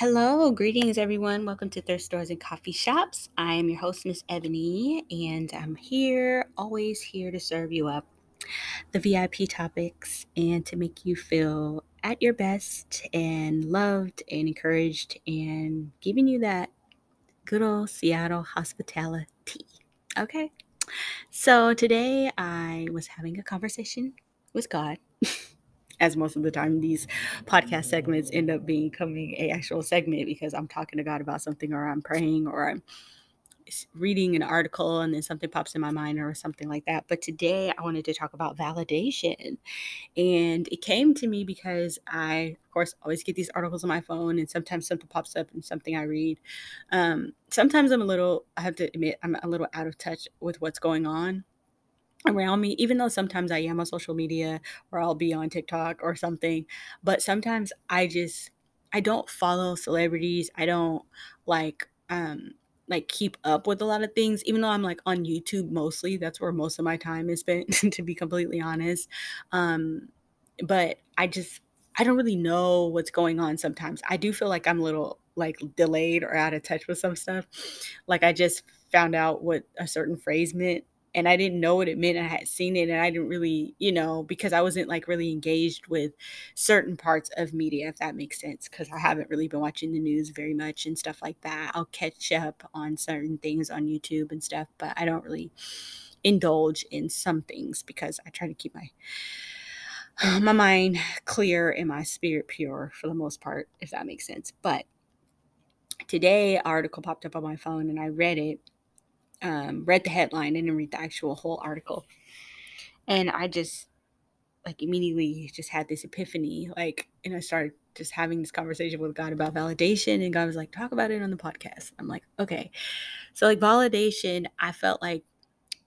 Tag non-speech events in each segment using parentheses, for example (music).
Hello, greetings everyone. Welcome to Thrift Stores and Coffee Shops. I am your host, Miss Ebony, and I'm here, always here to serve you up the VIP topics and to make you feel at your best and loved and encouraged and giving you that good old Seattle hospitality. Okay. So today I was having a conversation with God. (laughs) as most of the time these podcast segments end up becoming a actual segment because I'm talking to God about something or I'm praying or I'm reading an article and then something pops in my mind or something like that. But today I wanted to talk about validation. And it came to me because I, of course, always get these articles on my phone and sometimes something pops up and something I read. Um, sometimes I'm a little, I have to admit, I'm a little out of touch with what's going on around me, even though sometimes I am on social media or I'll be on TikTok or something. But sometimes I just I don't follow celebrities. I don't like um like keep up with a lot of things, even though I'm like on YouTube mostly. That's where most of my time is spent, (laughs) to be completely honest. Um, but I just I don't really know what's going on sometimes. I do feel like I'm a little like delayed or out of touch with some stuff. Like I just found out what a certain phrase meant and I didn't know what it meant. I had seen it and I didn't really, you know, because I wasn't like really engaged with certain parts of media, if that makes sense, because I haven't really been watching the news very much and stuff like that. I'll catch up on certain things on YouTube and stuff, but I don't really indulge in some things because I try to keep my (sighs) my mind clear and my spirit pure for the most part, if that makes sense. But today article popped up on my phone and I read it um, read the headline and didn't read the actual whole article. And I just like immediately just had this epiphany, like, and I started just having this conversation with God about validation. And God was like, talk about it on the podcast. I'm like, okay. So, like, validation, I felt like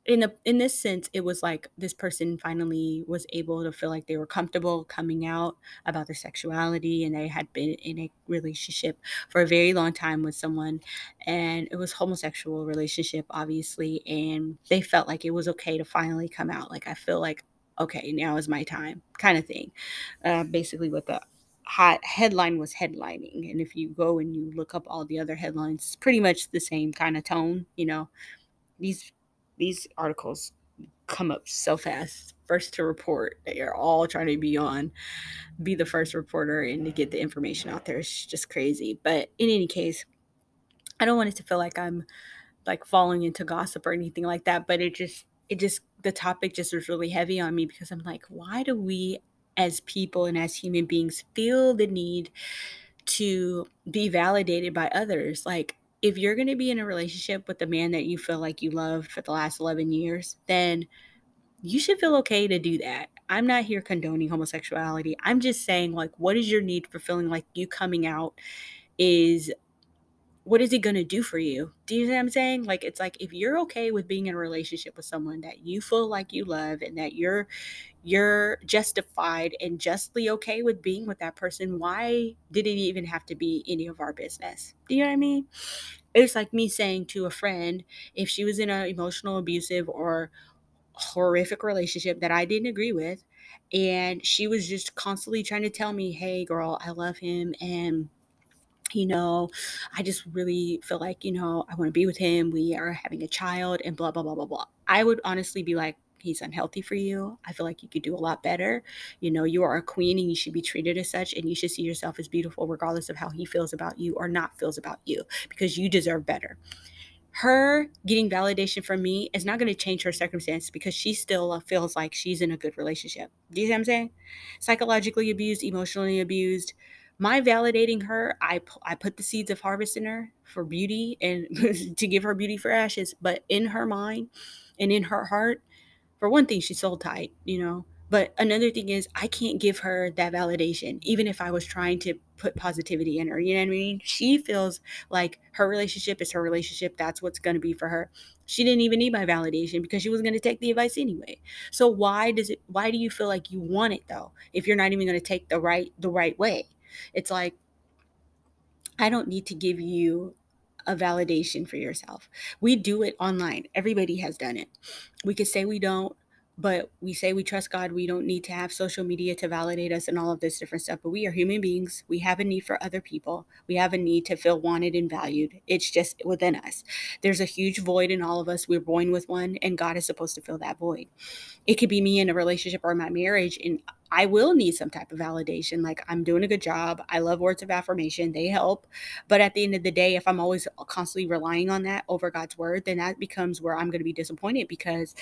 in a in this sense it was like this person finally was able to feel like they were comfortable coming out about their sexuality and they had been in a relationship for a very long time with someone and it was homosexual relationship obviously and they felt like it was okay to finally come out like i feel like okay now is my time kind of thing uh, basically what the hot headline was headlining and if you go and you look up all the other headlines it's pretty much the same kind of tone you know? These these articles come up so fast. First to report, they are all trying to be on, be the first reporter and to get the information out there. It's just crazy. But in any case, I don't want it to feel like I'm like falling into gossip or anything like that. But it just, it just, the topic just was really heavy on me because I'm like, why do we as people and as human beings feel the need to be validated by others? Like, if you're going to be in a relationship with the man that you feel like you loved for the last 11 years, then you should feel okay to do that. I'm not here condoning homosexuality. I'm just saying, like, what is your need for feeling like you coming out is what is it going to do for you? Do you know what I'm saying? Like, it's like if you're okay with being in a relationship with someone that you feel like you love and that you're you're justified and justly okay with being with that person, why did it even have to be any of our business? Do you know what I mean? It's like me saying to a friend if she was in an emotional, abusive, or horrific relationship that I didn't agree with, and she was just constantly trying to tell me, hey, girl, I love him. And you know, I just really feel like, you know, I want to be with him. We are having a child and blah, blah, blah, blah, blah. I would honestly be like, he's unhealthy for you. I feel like you could do a lot better. You know, you are a queen and you should be treated as such, and you should see yourself as beautiful regardless of how he feels about you or not feels about you because you deserve better. Her getting validation from me is not going to change her circumstance because she still uh, feels like she's in a good relationship. Do you see what I'm saying? Psychologically abused, emotionally abused. My validating her, I, I put the seeds of harvest in her for beauty and (laughs) to give her beauty for ashes. But in her mind and in her heart, for one thing, she's soul tight, you know. But another thing is, I can't give her that validation, even if I was trying to put positivity in her. You know what I mean? She feels like her relationship is her relationship. That's what's going to be for her. She didn't even need my validation because she was going to take the advice anyway. So why does it? Why do you feel like you want it though, if you're not even going to take the right the right way? It's like I don't need to give you a validation for yourself. We do it online. Everybody has done it. We could say we don't, but we say we trust God. We don't need to have social media to validate us and all of this different stuff. But we are human beings. We have a need for other people. We have a need to feel wanted and valued. It's just within us. There's a huge void in all of us. We're born with one, and God is supposed to fill that void. It could be me in a relationship or my marriage, and I will need some type of validation. Like I'm doing a good job. I love words of affirmation. They help. But at the end of the day, if I'm always constantly relying on that over God's word, then that becomes where I'm going to be disappointed because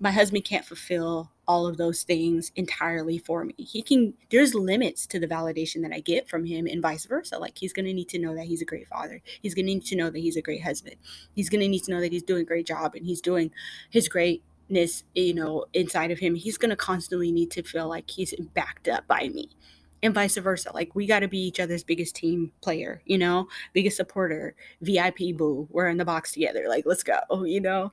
my husband can't fulfill all of those things entirely for me. He can, there's limits to the validation that I get from him and vice versa. Like he's going to need to know that he's a great father. He's going to need to know that he's a great husband. He's going to need to know that he's doing a great job and he's doing his you know, inside of him. He's going to constantly need to feel like he's backed up by me and vice versa. Like we got to be each other's biggest team player, you know, biggest supporter, VIP boo. We're in the box together. Like let's go, you know.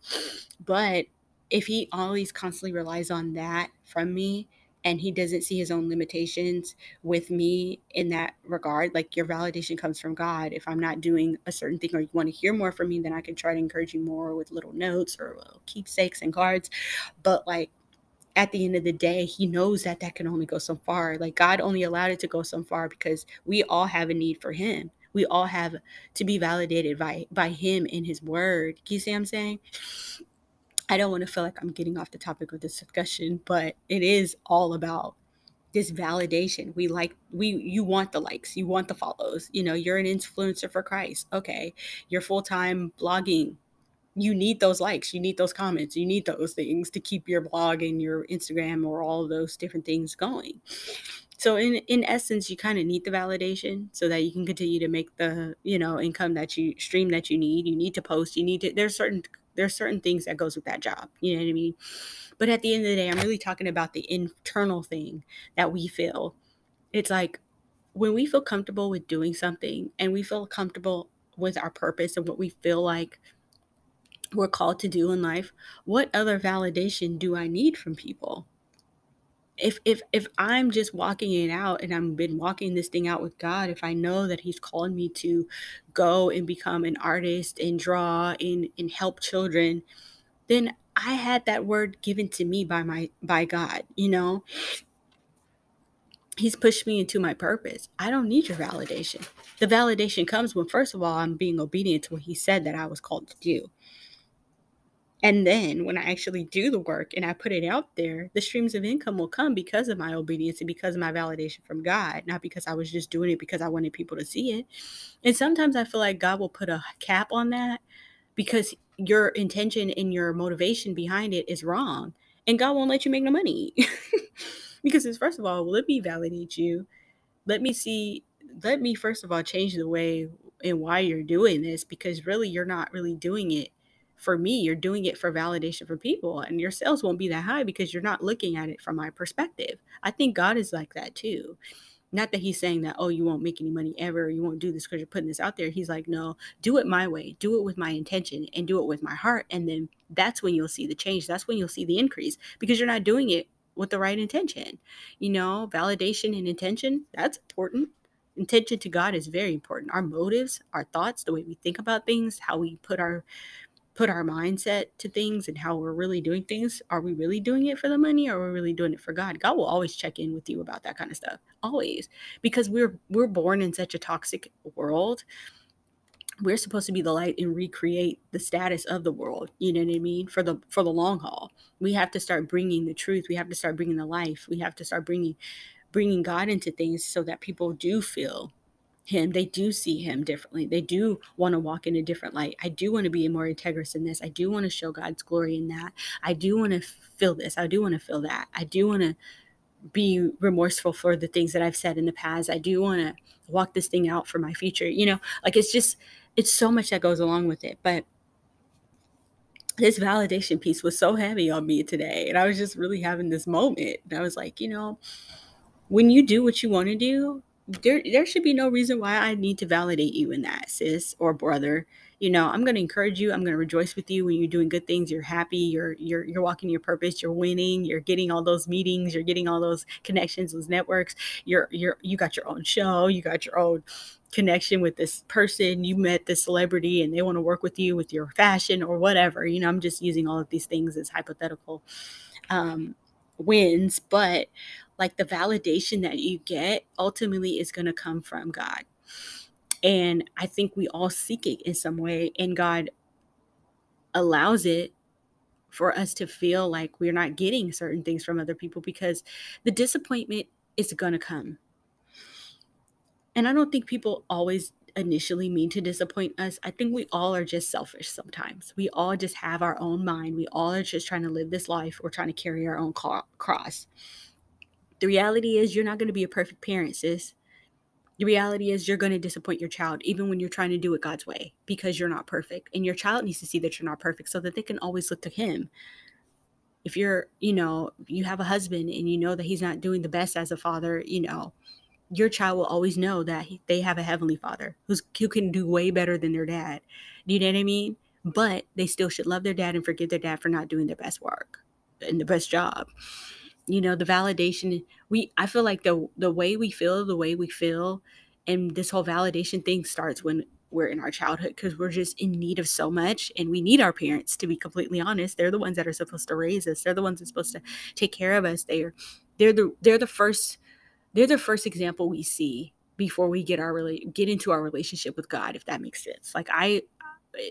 But if he always constantly relies on that from me and he doesn't see his own limitations with me in that regard like your validation comes from god. If i'm not doing a certain thing or you want to hear more from me then i can try to encourage you more with little notes or little keepsakes and cards. But like at the end of the day he knows that that can only go so far. Like god only allowed it to go so far because we all have a need for him. We all have to be validated by by him in his word. You see what i'm saying I don't want to feel like I'm getting off the topic of this discussion, but it is all about this validation. We like we you want the likes, you want the follows. You know, you're an influencer for Christ. Okay. You're full-time blogging. You need those likes, you need those comments, you need those things to keep your blog and your Instagram or all those different things going. So in in essence, you kind of need the validation so that you can continue to make the, you know, income that you stream that you need. You need to post, you need to there's certain there's certain things that goes with that job you know what i mean? But at the end of the day i'm really talking about the internal thing that we feel. It's like when we feel comfortable with doing something and we feel comfortable with our purpose and what we feel like we're called to do in life what other validation do i need from people if if if i'm just walking it out and i've been walking this thing out with god if i know that he's called me to go and become an artist and draw and and help children then i had that word given to me by my by god you know? He's pushed me into my purpose. I don't need your validation. The validation comes when first of all i'm being obedient to what he said that i was called to do and then when I actually do the work and I put it out there, the streams of income will come because of my obedience and because of my validation from God, not because I was just doing it because I wanted people to see it. And sometimes I feel like God will put a cap on that because your intention and your motivation behind it is wrong. And God won't let you make no money. (laughs) because it's first of all, let me validate you. Let me see, let me first of all change the way and why you're doing this because really you're not really doing it for me, you're doing it for validation for people, and your sales won't be that high because you're not looking at it from my perspective. I think God is like that too. Not that he's saying that, oh, you won't make any money ever, you won't do this because you're putting this out there. He's like, no, do it my way, do it with my intention, and do it with my heart. And then that's when you'll see the change. That's when you'll see the increase because you're not doing it with the right intention. You know, validation and intention, that's important intention to God is very important. Our motives, our thoughts, the way we think about things, how we put our put our mindset to things and how we're really doing things. Are we really doing it for the money or are we really doing it for God? God will always check in with you about that kind of stuff. Always. Because we're we're born in such a toxic world. We're supposed to be the light and recreate the status of the world. You know what I mean? For the for the long haul. We have to start bringing the truth. We have to start bringing the life. We have to start bringing bringing God into things so that people do feel him they do see him differently. They do want to walk in a different light. I do want to be more integrous in this. I do want to show god's glory in that. I do want to feel this. I do want to feel that. I do want to be remorseful for the things that i've said in the past. I do want to walk this thing out for my future you know? Like it's just it's so much that goes along with it but this validation piece was so heavy on me today and i was just really having this moment and i was like you know when you do what you want to do there there should be no reason why I need to validate you in that, sis or brother. You know, I'm to encourage you. I'm to rejoice with you when you're doing good things. You're happy. You're you're you're walking your purpose. You're winning. You're getting all those meetings. You're getting all those connections, those networks. You're you're you got your own show. You got your own connection with this person. You met this celebrity and they want to work with you with your fashion or whatever. You know, I'm just using all of these things as hypothetical um, wins, but like the validation that you get ultimately is going to come from God. And I think we all seek it in some way, and God allows it for us to feel like we're not getting certain things from other people because the disappointment is going to come. And I don't think people always initially mean to disappoint us. I think we all are just selfish sometimes. We all just have our own mind. We all are just trying to live this life. We're trying to carry our own cross. The reality is, you're not going to be a perfect parent, sis. The reality is, you're going to disappoint your child, even when you're trying to do it God's way, because you're not perfect. And your child needs to see that you're not perfect so that they can always look to Him. If you're, you know, you have a husband and you know that he's not doing the best as a father, you know, your child will always know that he, they have a heavenly father who's who can do way better than their dad. Do you know what I mean? But they still should love their dad and forgive their dad for not doing their best work and the best job you know the validation we i feel like the the way we feel the way we feel and this whole validation thing starts when we're in our childhood because we're just in need of so much and we need our parents to be completely honest. They're the ones that are supposed to raise us. They're the ones that's supposed to take care of us. They're they're the they're the first they're the first example we see before we get our get into our relationship with god if that makes sense. Like i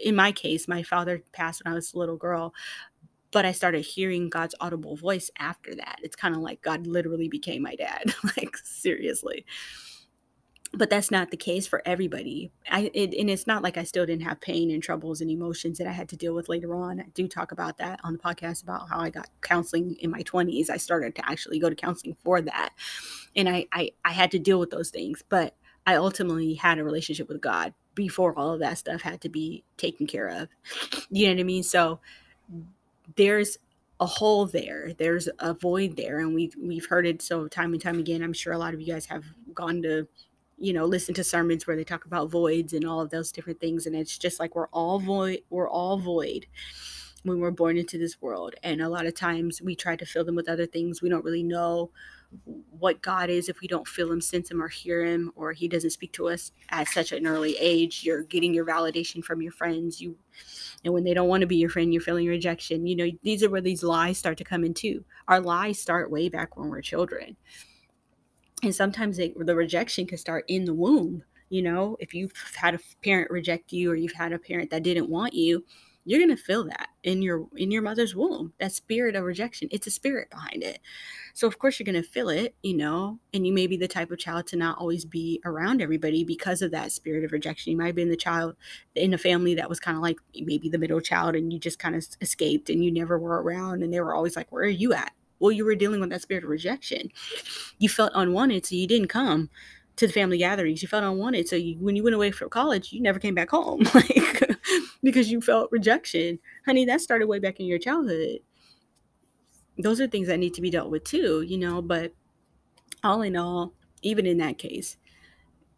in my case my father passed when i was a little girl but I started hearing God's audible voice after that. It's kind of like God literally became my dad, (laughs) like seriously. But that's not the case for everybody. I it, and it's not like I still didn't have pain and troubles and emotions that I had to deal with later on. I do talk about that on the podcast about how I got counseling in my 20s. I started to actually go to counseling for that. And I I, I had to deal with those things, but I ultimately had a relationship with God before all of that stuff had to be taken care of. You know what I mean? So there's a hole there there's a void there and we've we've heard it so time and time again. I'm sure a lot of you guys have gone to you know listen to sermons where they talk about voids and all of those different things and it's just like we're all void we're all void when we're born into this world and a lot of times we try to fill them with other things. We don't really know what God is if we don't feel him, sense him, or hear him, or he doesn't speak to us at such an early age. You're getting your validation from your friends. You and when they don't want to be your friend, you're feeling rejection. You know, these are where these lies start to come in too. Our lies start way back when we're children. And sometimes they, the rejection can start in the womb. You know, if you've had a parent reject you or you've had a parent that didn't want you, you're going to feel that in your in your mother's womb that spirit of rejection it's a spirit behind it so of course you're going to feel it you know and you may be the type of child to not always be around everybody because of that spirit of rejection you might have been the child in a family that was kind of like maybe the middle child and you just kind of escaped and you never were around and they were always like where are you at well you were dealing with that spirit of rejection you felt unwanted so you didn't come to the family gatherings. You felt unwanted. So you, when you went away from college, you never came back home, (laughs) like because you felt rejection. Honey, that started way back in your childhood. Those are things that need to be dealt with too, you know. But all in all, even in that case,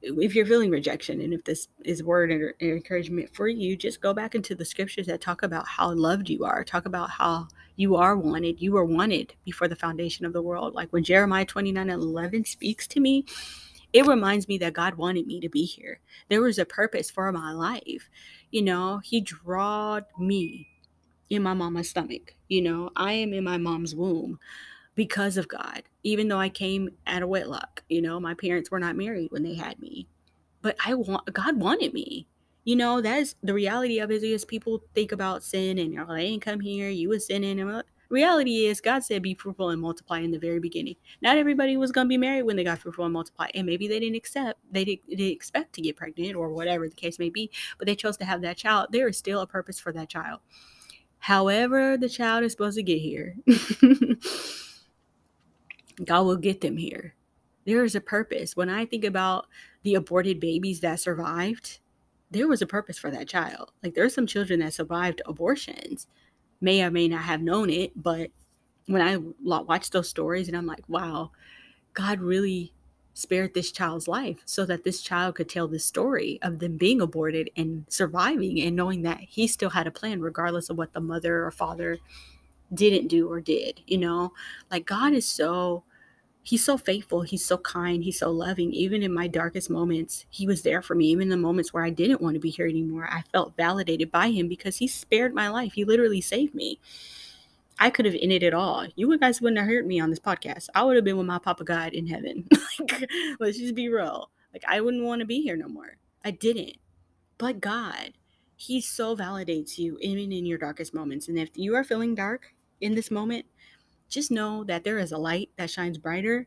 if you're feeling rejection and if this is word and er, encouragement for you, just go back into the scriptures that talk about how loved you are. Talk about how you are wanted. You were wanted before the foundation of the world. Like when Jeremiah 29 11 speaks to me, it reminds me that God wanted me to be here. There was a purpose for my life. You know, He drawed me in my mama's stomach. You know, I am in my mom's womb because of God, even though I came at a wedlock. You know, my parents were not married when they had me, but I want God wanted me. You know, that is the reality of it is people think about sin and you oh, they ain't come here, you was sinning. And reality is God said be fruitful and multiply in the very beginning. Not everybody was going to be married when they got fruitful and multiply. And maybe they didn't accept, they didn't, expect to get pregnant or whatever the case may be, but they chose to have that child. There is still a purpose for that child. However, the child is supposed to get here, (laughs) God will get them here. There is a purpose. When I think about the aborted babies that survived, there was a purpose for that child. Like there's some children that survived abortions may or may not have known it, but when I watch those stories and I'm like, wow, God really spared this child's life so that this child could tell the story of them being aborted and surviving and knowing that he still had a plan regardless of what the mother or father didn't do or did, you know? Like God is so he's so faithful he's so kind he's so loving even in my darkest moments he was there for me even in the moments where i didn't want to be here anymore i felt validated by him because he spared my life he literally saved me I could have ended it all. You guys wouldn't have heard me on this podcast. I would have been with my Papa God in heaven. (laughs) like, let's just be real. Like, I wouldn't want to be here no more. I didn't. But God, He so validates you even in your darkest moments. And if you are feeling dark in this moment, just know that there is a light that shines brighter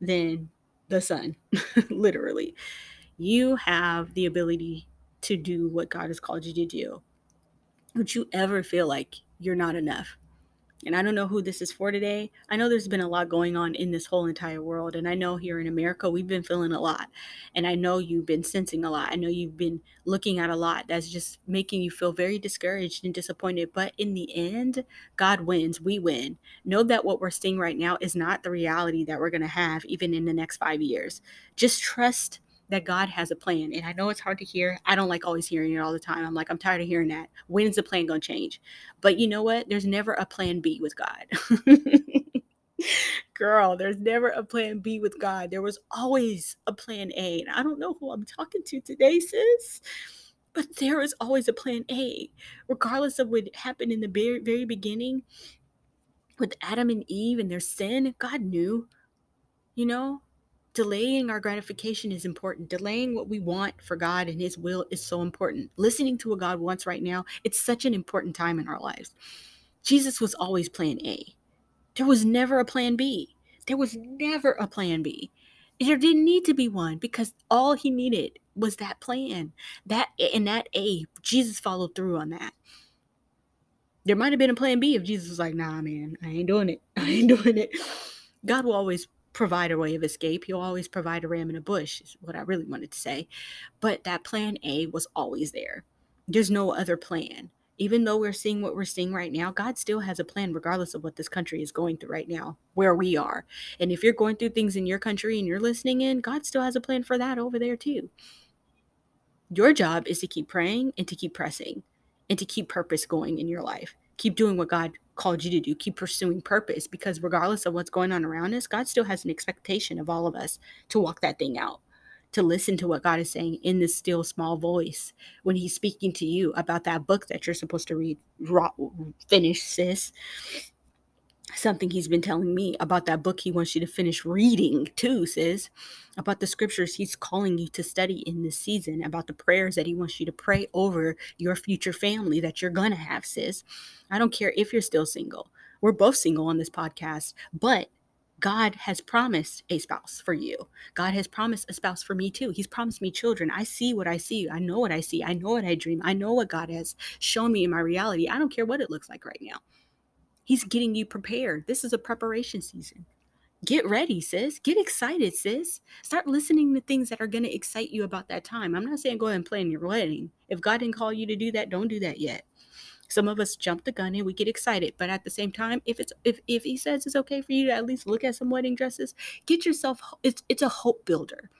than the sun, (laughs) literally. You have the ability to do what God has called you to do. Would you ever feel like you're not enough? And I don't know who this is for today. I know there's been a lot going on in this whole entire world. And I know here in America, we've been feeling a lot. And I know you've been sensing a lot. I know you've been looking at a lot that's just making you feel very discouraged and disappointed. But in the end, God wins. We win. Know that what we're seeing right now is not the reality that we're going to have even in the next five years. Just trust that God has a plan. And I know it's hard to hear. I don't like always hearing it all the time. I'm like, I'm tired of hearing that. When's the plan going to change? But you know what? There's never a plan B with God. (laughs) Girl, there's never a plan B with God. There was always a plan A. And I don't know who I'm talking to today, sis, but there is always a plan A. Regardless of what happened in the very, very beginning with Adam and Eve and their sin, God knew. You know, delaying our gratification is important. Delaying what we want for God and His will is so important. Listening to what God wants right now, it's such an important time in our lives. Jesus was always plan A. There was never a plan B. There was never a plan B. There didn't need to be one because all he needed was that plan. That and that A, Jesus followed through on that. There might have been a plan B if Jesus was like, nah, man, I ain't doing it. (laughs) I ain't doing it. God will always provide a way of escape. He'll always provide a ram in a bush, is what I really wanted to say. But that plan A was always there. There's no other plan. Even though we're seeing what we're seeing right now, God still has a plan, regardless of what this country is going through right now, where we are. And if you're going through things in your country and you're listening in, God still has a plan for that over there too. Your job is to keep praying and to keep pressing and to keep purpose going in your life. Keep doing what God called you to do. Keep pursuing purpose because regardless of what's going on around us, God still has an expectation of all of us to walk that thing out, to listen to what God is saying in this still small voice when He's speaking to you about that book that you're supposed to read. Finish, sis something he's been telling me about that book he wants you to finish reading too sis about the scriptures he's calling you to study in this season about the prayers that he wants you to pray over your future family that you're gonna have sis i don't care if you're still single we're both single on this podcast but God has promised a spouse for you. God has promised a spouse for me too. He's promised me children. I see what I see. I know what I see. I know what I dream. I know what God has shown me in my reality. I don't care what it looks like right now. He's getting you prepared. This is a preparation season. Get ready, sis. Get excited, sis. Start listening to things that are going to excite you about that time. I'm not saying go ahead and plan your wedding. If God didn't call you to do that, don't do that yet. Some of us jump the gun and we get excited, but at the same time, if it's if if he says it's okay for you to at least look at some wedding dresses, get yourself it's it's a hope builder.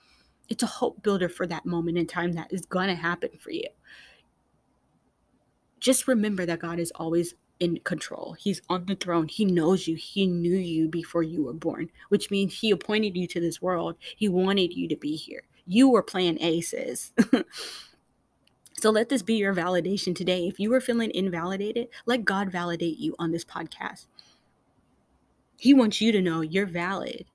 It's a hope builder for that moment in time that is going to happen for you. Just remember that God is always in control. He's on the throne. He knows you. He knew you before you were born, which means he appointed you to this world. He wanted you to be here. You were plan A, sis. so let this be your validation today. If you were feeling invalidated, let God validate you on this podcast. He wants you to know you're valid.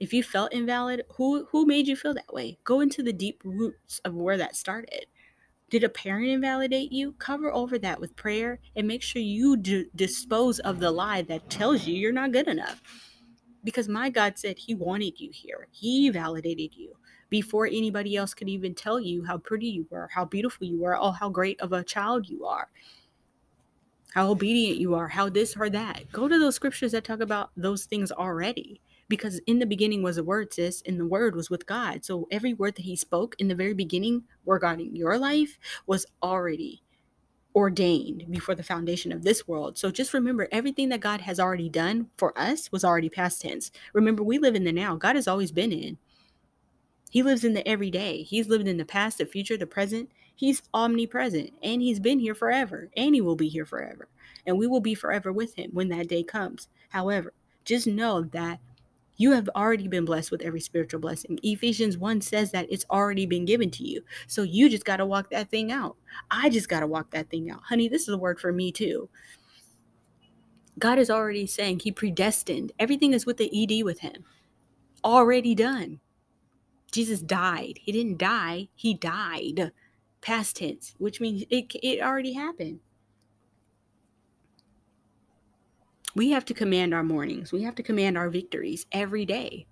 If you felt invalid, who who made you feel that way? Go into the deep roots of where that started. Did a parent invalidate you? Cover over that with prayer and make sure you d- dispose of the lie that tells you you're not good enough. Because my God said He wanted you here, He validated you before anybody else could even tell you how pretty you were, how beautiful you were, oh, how great of a child you are, how obedient you are, how this or that. Go to those scriptures that talk about those things already because in the beginning was a word, sis, and the word was with God. So every word that he spoke in the very beginning regarding your life was already ordained before the foundation of this world. So just remember everything that God has already done for us was already past tense. Remember, we live in the now. God has always been in. He lives in the everyday. He's lived in the past, the future, the present. He's omnipresent and he's been here forever and he will be here forever. And we will be forever with him when that day comes. However, just know that you have already been blessed with every spiritual blessing. Ephesians 1 says that it's already been given to you. So you just got to walk that thing out. I just got to walk that thing out. Honey, this is a word for me too. God is already saying He predestined. Everything is with the ED with Him. Already done. Jesus died. He didn't die, He died. Past tense, which means it, it already happened. We have to command our mornings. We have to command our victories every day.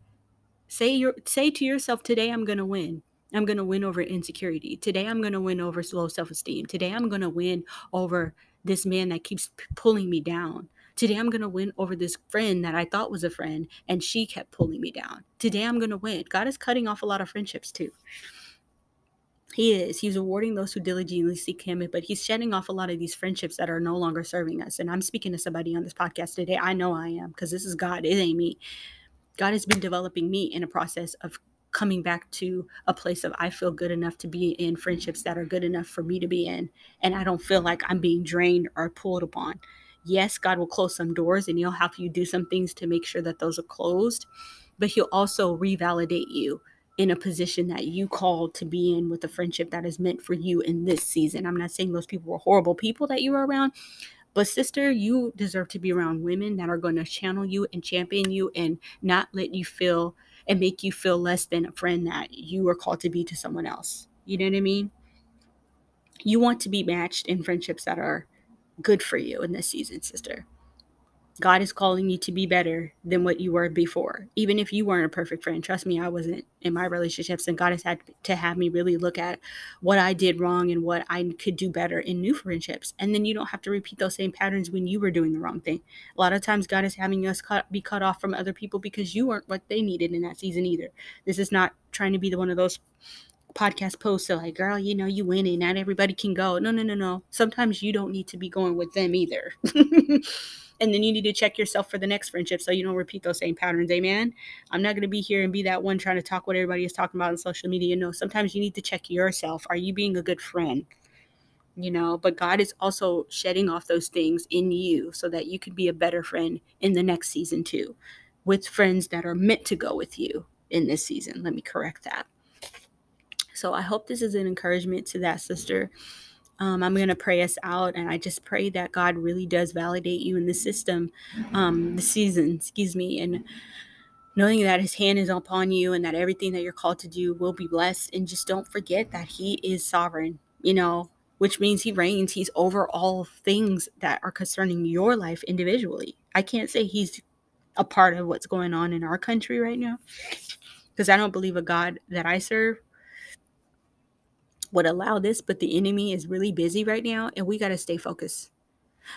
Say your say to yourself today I'm going to win. I'm going to win over insecurity. Today I'm going to win over low self-esteem. Today I'm going to win over this man that keeps p- pulling me down. Today I'm going to win over this friend that I thought was a friend and she kept pulling me down. Today I'm going to win. God is cutting off a lot of friendships too. He is. He's rewarding those who diligently seek him, but he's shedding off a lot of these friendships that are no longer serving us. And I'm speaking to somebody on this podcast today. I know I am because this is God. It ain't me. God has been developing me in a process of coming back to a place of I feel good enough to be in friendships that are good enough for me to be in. And I don't feel like I'm being drained or pulled upon. Yes, God will close some doors and He'll have you do some things to make sure that those are closed, but He'll also revalidate you in a position that you called to be in with a friendship that is meant for you in this season. I'm not saying those people were horrible people that you were around, but sister, you deserve to be around women that are going to channel you and champion you and not let you feel and make you feel less than a friend that you were called to be to someone else. You know what I mean? You want to be matched in friendships that are good for you in this season, sister. God is calling you to be better than what you were before. Even if you weren't a perfect friend, trust me, I wasn't in my relationships. And God has had to have me really look at what I did wrong and what I could do better in new friendships. And then you don't have to repeat those same patterns when you were doing the wrong thing. A lot of times, God is having us cut, be cut off from other people because you weren't what they needed in that season either. This is not trying to be the one of those podcast posts are like, girl, you know, you win winning. Not everybody can go. No, no, no, no. Sometimes you don't need to be going with them either. (laughs) and then you need to check yourself for the next friendship so you don't repeat those same patterns. Amen. I'm not going to be here and be that one trying to talk what everybody is talking about on social media. No, sometimes you need to check yourself. Are you being a good friend? You know, but God is also shedding off those things in you so that you can be a better friend in the next season too, with friends that are meant to go with you in this season. Let me correct that. So I hope this is an encouragement to that sister. Um, I'm going to pray us out, and I just pray that God really does validate you in the system, um, the season, excuse me, and knowing that His hand is upon you and that everything that you're called to do will be blessed. And just don't forget that He is sovereign, you know, which means He reigns. He's over all things that are concerning your life individually. I can't say He's a part of what's going on in our country right now because I don't believe a God that I serve would allow this, but the enemy is really busy right now and we got to stay focused.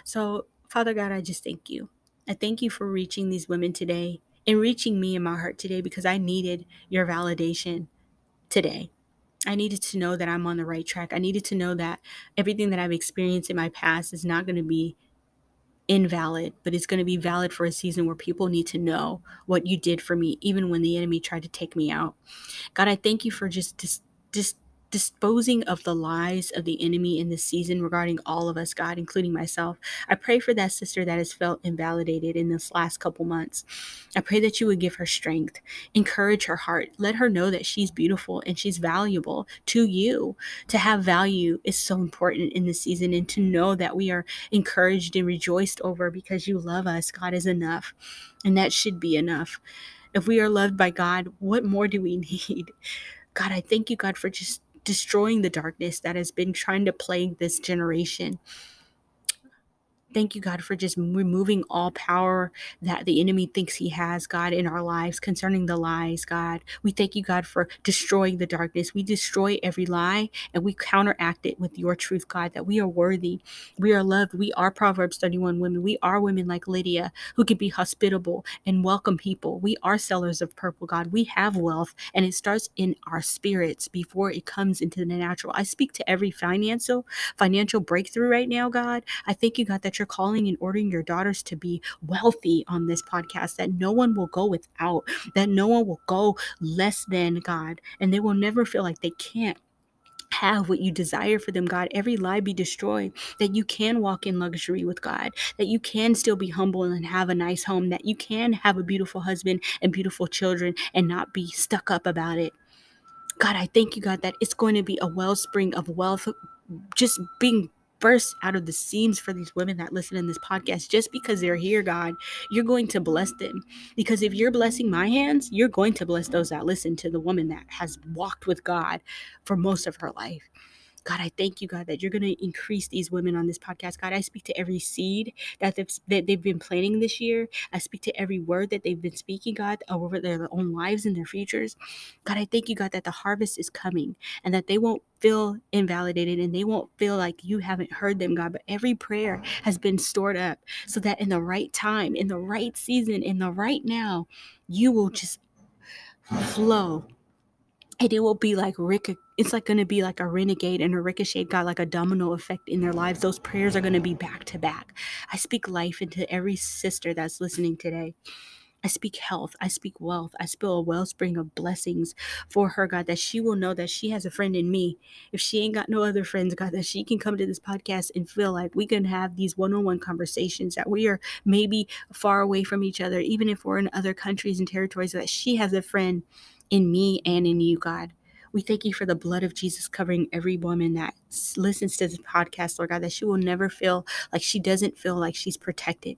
So, Father God, I just thank you. I thank you for reaching these women today and reaching me in my heart today because I needed your validation today. I needed to know that I'm on the right track. I needed to know that everything that I've experienced in my past is not going to be invalid, but it's going to be valid for a season where people need to know what you did for me, even when the enemy tried to take me out. God, I thank you for just, just, just disposing of the lies of the enemy in this season regarding all of us, God, including myself. I pray for that sister that has felt invalidated in this last couple months. I pray that you would give her strength, encourage her heart, let her know that she's beautiful and she's valuable to you. To have value is so important in this season, and to know that we are encouraged and rejoiced over because you love us, God, is enough. And that should be enough. If we are loved by God, what more do we (laughs) need? God, I thank you, God, for just destroying the darkness that has been trying to plague this generation. Thank you, God, for just removing all power that the enemy thinks he has, God, in our lives concerning the lies, God. We thank you, God, for destroying the darkness. We destroy every lie and we counteract it with your truth, God, that we are worthy. We are loved. We are Proverbs 31 women. We are women like Lydia who can be hospitable and welcome people. We are sellers of purple, God. We have wealth and it starts in our spirits before it comes into the natural. I speak to every financial, financial breakthrough right now, God. I thank you, God, that you're calling and ordering your daughters to be wealthy on this podcast, that no one will go without, that no one will go less than God, and they will never feel like they can't have what you desire for them, God. Every lie be destroyed. That you can walk in luxury with God. That you can still be humble and have a nice home. That you can have a beautiful husband and beautiful children and not be stuck up about it. God, I thank you, God, that it's going to be a wellspring of wealth just being burst out of the seams for these women that listen in this podcast just because they're here, God. You're going to bless them. Because if you're blessing my hands, you're going to bless those that listen to the woman that has walked with God for most of her life. God, I thank you, God, that you're going to increase these women on this podcast. God, I speak to every seed that they've, that they've been planting this year. I speak to every word that they've been speaking, God, over their own lives and their futures. God, I thank you, God, that the harvest is coming and that they won't feel invalidated and they won't feel like you haven't heard them, God. But every prayer has been stored up so that in the right time, in the right season, in the right now, you will just flow and it will be like Rick. It's like going to be like a renegade and a ricochet got like a domino effect in their lives. Those prayers are going to be back to back. I speak life into every sister that's listening today. I speak health. I speak wealth. I spill a wellspring of blessings for her, God, that she will know that she has a friend in me. If she ain't got no other friends, God, that she can come to this podcast and feel like we can have these one on one conversations, that we are maybe far away from each other, even if we're in other countries and territories, that she has a friend in me and in you, God. We thank you for the blood of Jesus covering every woman that listens to this podcast, Lord God, that she will never feel like she doesn't feel like she's protected.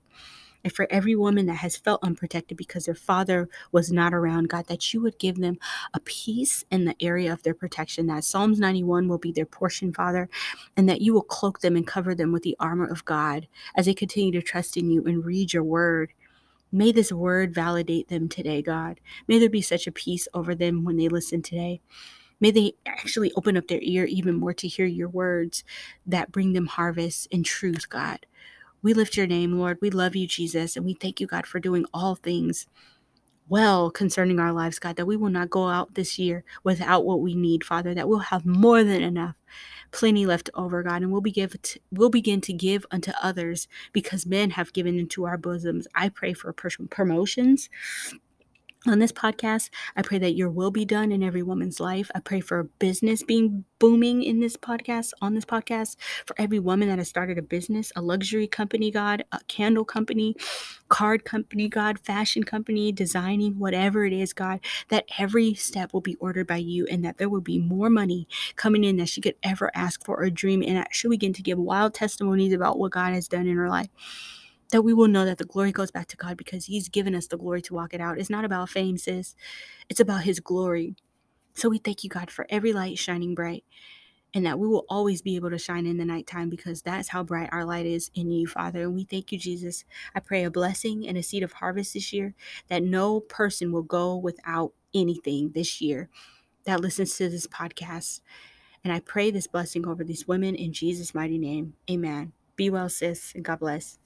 And for every woman that has felt unprotected because their father was not around, God, that you would give them a peace in the area of their protection, that Psalms 91 will be their portion, Father, and that you will cloak them and cover them with the armor of God as they continue to trust in you and read your word May this word validate them today, God. May there be such a peace over them when they listen today. May they actually open up their ear even more to hear your words that bring them harvest and truth, God. We lift your name, Lord. We love you, Jesus, and we thank you, God, for doing all things well concerning our lives, God, that we will not go out this year without what we need, Father, that we'll have more than enough, plenty left over, God, and we'll, be give to, we'll begin to give unto others because men have given into our bosoms. I pray for promotions on this podcast. I pray that your will be done in every woman's life. I pray for business being booming in this podcast, on this podcast, for every woman that has started a business, a luxury company, God, a candle company, card company, God, fashion company, designing, whatever it is, God, that every step will be ordered by you and that there will be more money coming in that she could ever ask for or dream. And she'll begin to give wild testimonies about what God has done in her life that we will know that the glory goes back to God because He's given us the glory to walk it out. It's not about fame, sis. It's about His glory. So we thank you, God, for every light shining bright and that we will always be able to shine in the nighttime because that's how bright our light is in you, Father. And we thank you, Jesus. I pray a blessing and a seed of harvest this year that no person will go without anything this year that listens to this podcast. And I pray this blessing over these women in Jesus' mighty name. Amen. Be well, sis, and God bless.